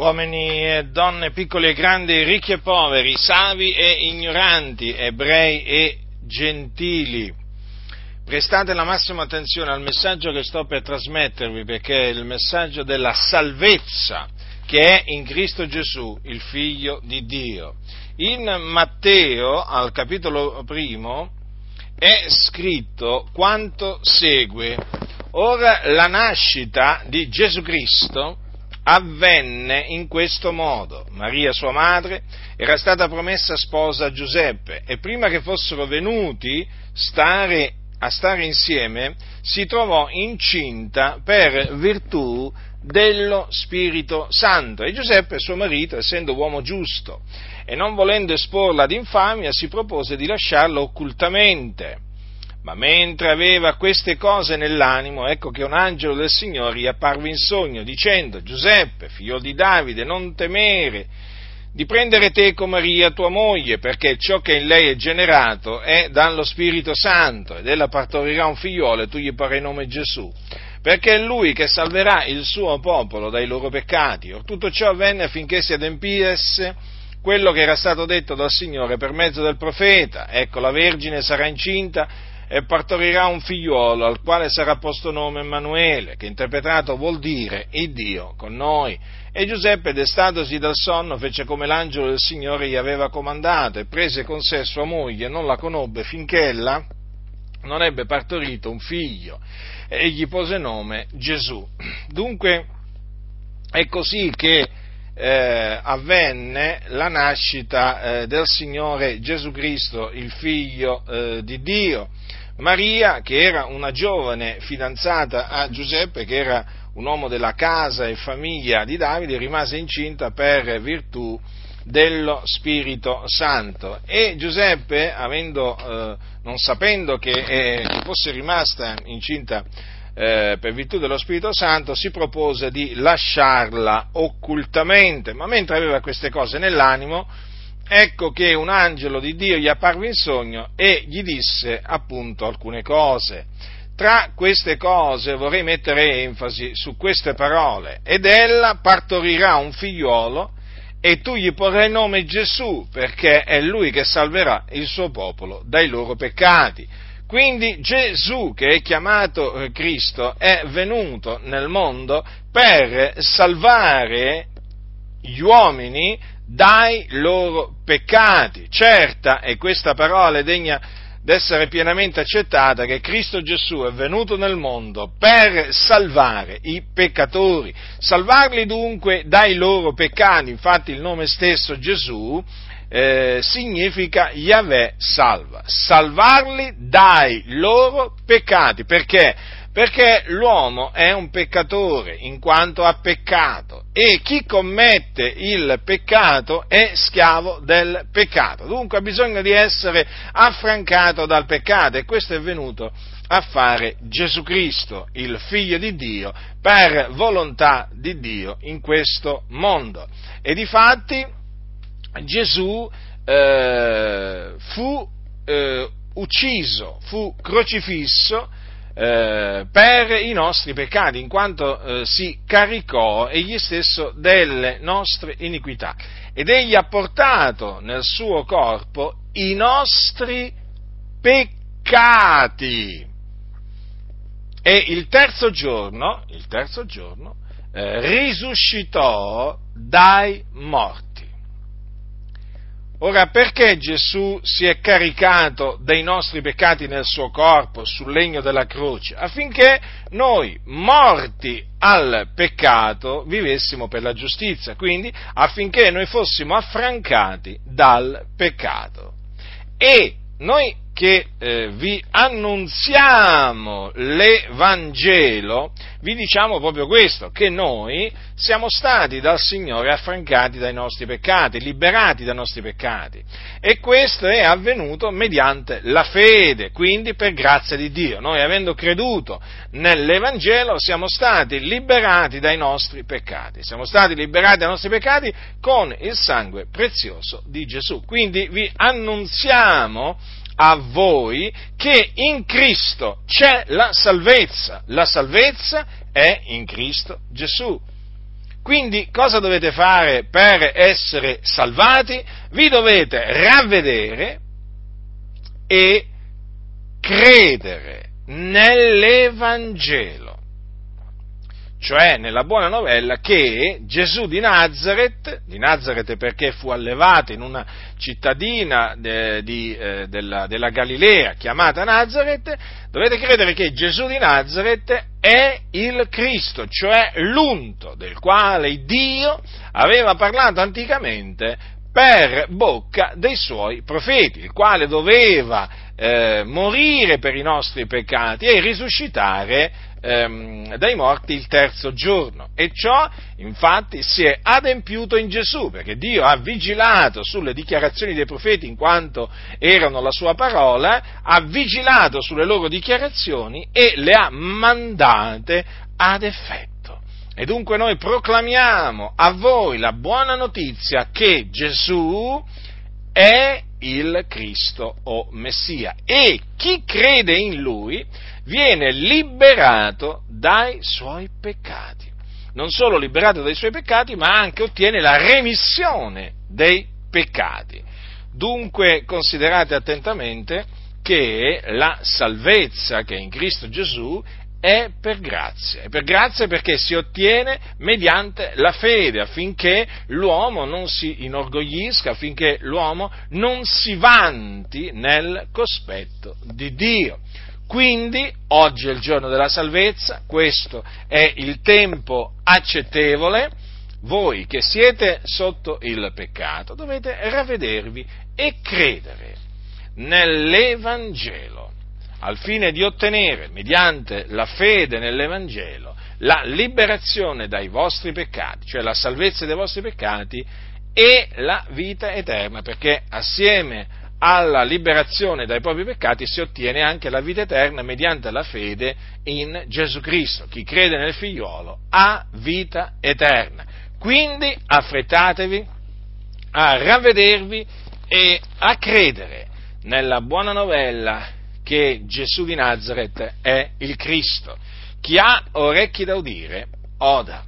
uomini e donne, piccoli e grandi, ricchi e poveri, savi e ignoranti, ebrei e gentili. Prestate la massima attenzione al messaggio che sto per trasmettervi perché è il messaggio della salvezza che è in Cristo Gesù, il Figlio di Dio. In Matteo, al capitolo primo, è scritto quanto segue. Ora la nascita di Gesù Cristo avvenne in questo modo. Maria, sua madre, era stata promessa sposa a Giuseppe e prima che fossero venuti stare, a stare insieme, si trovò incinta per virtù dello Spirito Santo. E Giuseppe, suo marito, essendo uomo giusto e non volendo esporla ad infamia, si propose di lasciarla occultamente. Ma mentre aveva queste cose nell'animo, ecco che un angelo del Signore gli apparve in sogno, dicendo, Giuseppe, figlio di Davide, non temere di prendere teco Maria, tua moglie, perché ciò che in lei è generato è dallo Spirito Santo, ed ella partorirà un figliolo e tu gli parai nome Gesù, perché è lui che salverà il suo popolo dai loro peccati. Or tutto ciò avvenne affinché si adempisse quello che era stato detto dal Signore per mezzo del profeta, ecco la Vergine sarà incinta e partorirà un figliuolo al quale sarà posto nome Emanuele, che interpretato vuol dire il Dio con noi. E Giuseppe, destatosi dal sonno, fece come l'angelo del Signore gli aveva comandato e prese con sé sua moglie non la conobbe finché ella non ebbe partorito un figlio e gli pose nome Gesù. Dunque è così che eh, avvenne la nascita eh, del Signore Gesù Cristo, il figlio eh, di Dio. Maria, che era una giovane fidanzata a Giuseppe, che era un uomo della casa e famiglia di Davide, rimase incinta per virtù dello Spirito Santo. E Giuseppe, avendo, eh, non sapendo che, eh, fosse rimasta incinta eh, per virtù dello Spirito Santo, si propose di lasciarla occultamente, ma mentre aveva queste cose nell'animo, ecco che un angelo di Dio gli apparve in sogno e gli disse appunto alcune cose. Tra queste cose vorrei mettere enfasi su queste parole, ed ella partorirà un figliolo e tu gli porrai nome Gesù, perché è lui che salverà il suo popolo dai loro peccati. Quindi Gesù, che è chiamato Cristo, è venuto nel mondo per salvare gli uomini dai loro peccati. Certa è questa parola degna d'essere pienamente accettata che Cristo Gesù è venuto nel mondo per salvare i peccatori, salvarli dunque dai loro peccati, infatti il nome stesso Gesù eh, significa Yahweh salva, salvarli dai loro peccati, perché? Perché l'uomo è un peccatore in quanto ha peccato e chi commette il peccato è schiavo del peccato. Dunque ha bisogno di essere affrancato dal peccato e questo è venuto a fare Gesù Cristo, il figlio di Dio, per volontà di Dio in questo mondo. E di fatti Gesù eh, fu eh, ucciso, fu crocifisso eh, per i nostri peccati, in quanto eh, si caricò egli stesso delle nostre iniquità ed egli ha portato nel suo corpo i nostri peccati. E il terzo giorno, il terzo giorno eh, risuscitò dai morti. Ora, perché Gesù si è caricato dei nostri peccati nel suo corpo, sul legno della croce? Affinché noi, morti al peccato, vivessimo per la giustizia, quindi affinché noi fossimo affrancati dal peccato. E noi che eh, vi annunziamo l'Evangelo, vi diciamo proprio questo, che noi siamo stati dal Signore affrancati dai nostri peccati, liberati dai nostri peccati. E questo è avvenuto mediante la fede, quindi per grazia di Dio. Noi avendo creduto nell'Evangelo siamo stati liberati dai nostri peccati. Siamo stati liberati dai nostri peccati con il sangue prezioso di Gesù. Quindi vi annunziamo a voi che in Cristo c'è la salvezza. La salvezza è in Cristo Gesù. Quindi cosa dovete fare per essere salvati? Vi dovete ravvedere e credere nell'Evangelo cioè nella buona novella che Gesù di Nazareth, di Nazareth perché fu allevato in una cittadina de, di, eh, della, della, Galilea chiamata Nazareth, dovete credere che Gesù di Nazareth è il Cristo, cioè l'unto del quale Dio aveva parlato anticamente per bocca dei suoi profeti, il quale doveva eh, morire per i nostri peccati e risuscitare ehm, dai morti il terzo giorno. E ciò infatti si è adempiuto in Gesù, perché Dio ha vigilato sulle dichiarazioni dei profeti in quanto erano la sua parola, ha vigilato sulle loro dichiarazioni e le ha mandate ad effetto. E dunque noi proclamiamo a voi la buona notizia che Gesù è il Cristo o Messia e chi crede in Lui viene liberato dai suoi peccati. Non solo liberato dai suoi peccati, ma anche ottiene la remissione dei peccati. Dunque considerate attentamente che la salvezza che è in Cristo Gesù è per grazia, è per grazia perché si ottiene mediante la fede affinché l'uomo non si inorgoglisca, affinché l'uomo non si vanti nel cospetto di Dio. Quindi oggi è il giorno della salvezza, questo è il tempo accettevole, voi che siete sotto il peccato dovete ravvedervi e credere nell'Evangelo, al fine di ottenere, mediante la fede nell'Evangelo, la liberazione dai vostri peccati, cioè la salvezza dei vostri peccati e la vita eterna, perché assieme alla liberazione dai propri peccati si ottiene anche la vita eterna mediante la fede in Gesù Cristo. Chi crede nel figliuolo ha vita eterna. Quindi affrettatevi a ravvedervi e a credere nella buona novella che Gesù di Nazareth è il Cristo. Chi ha orecchi da udire, oda.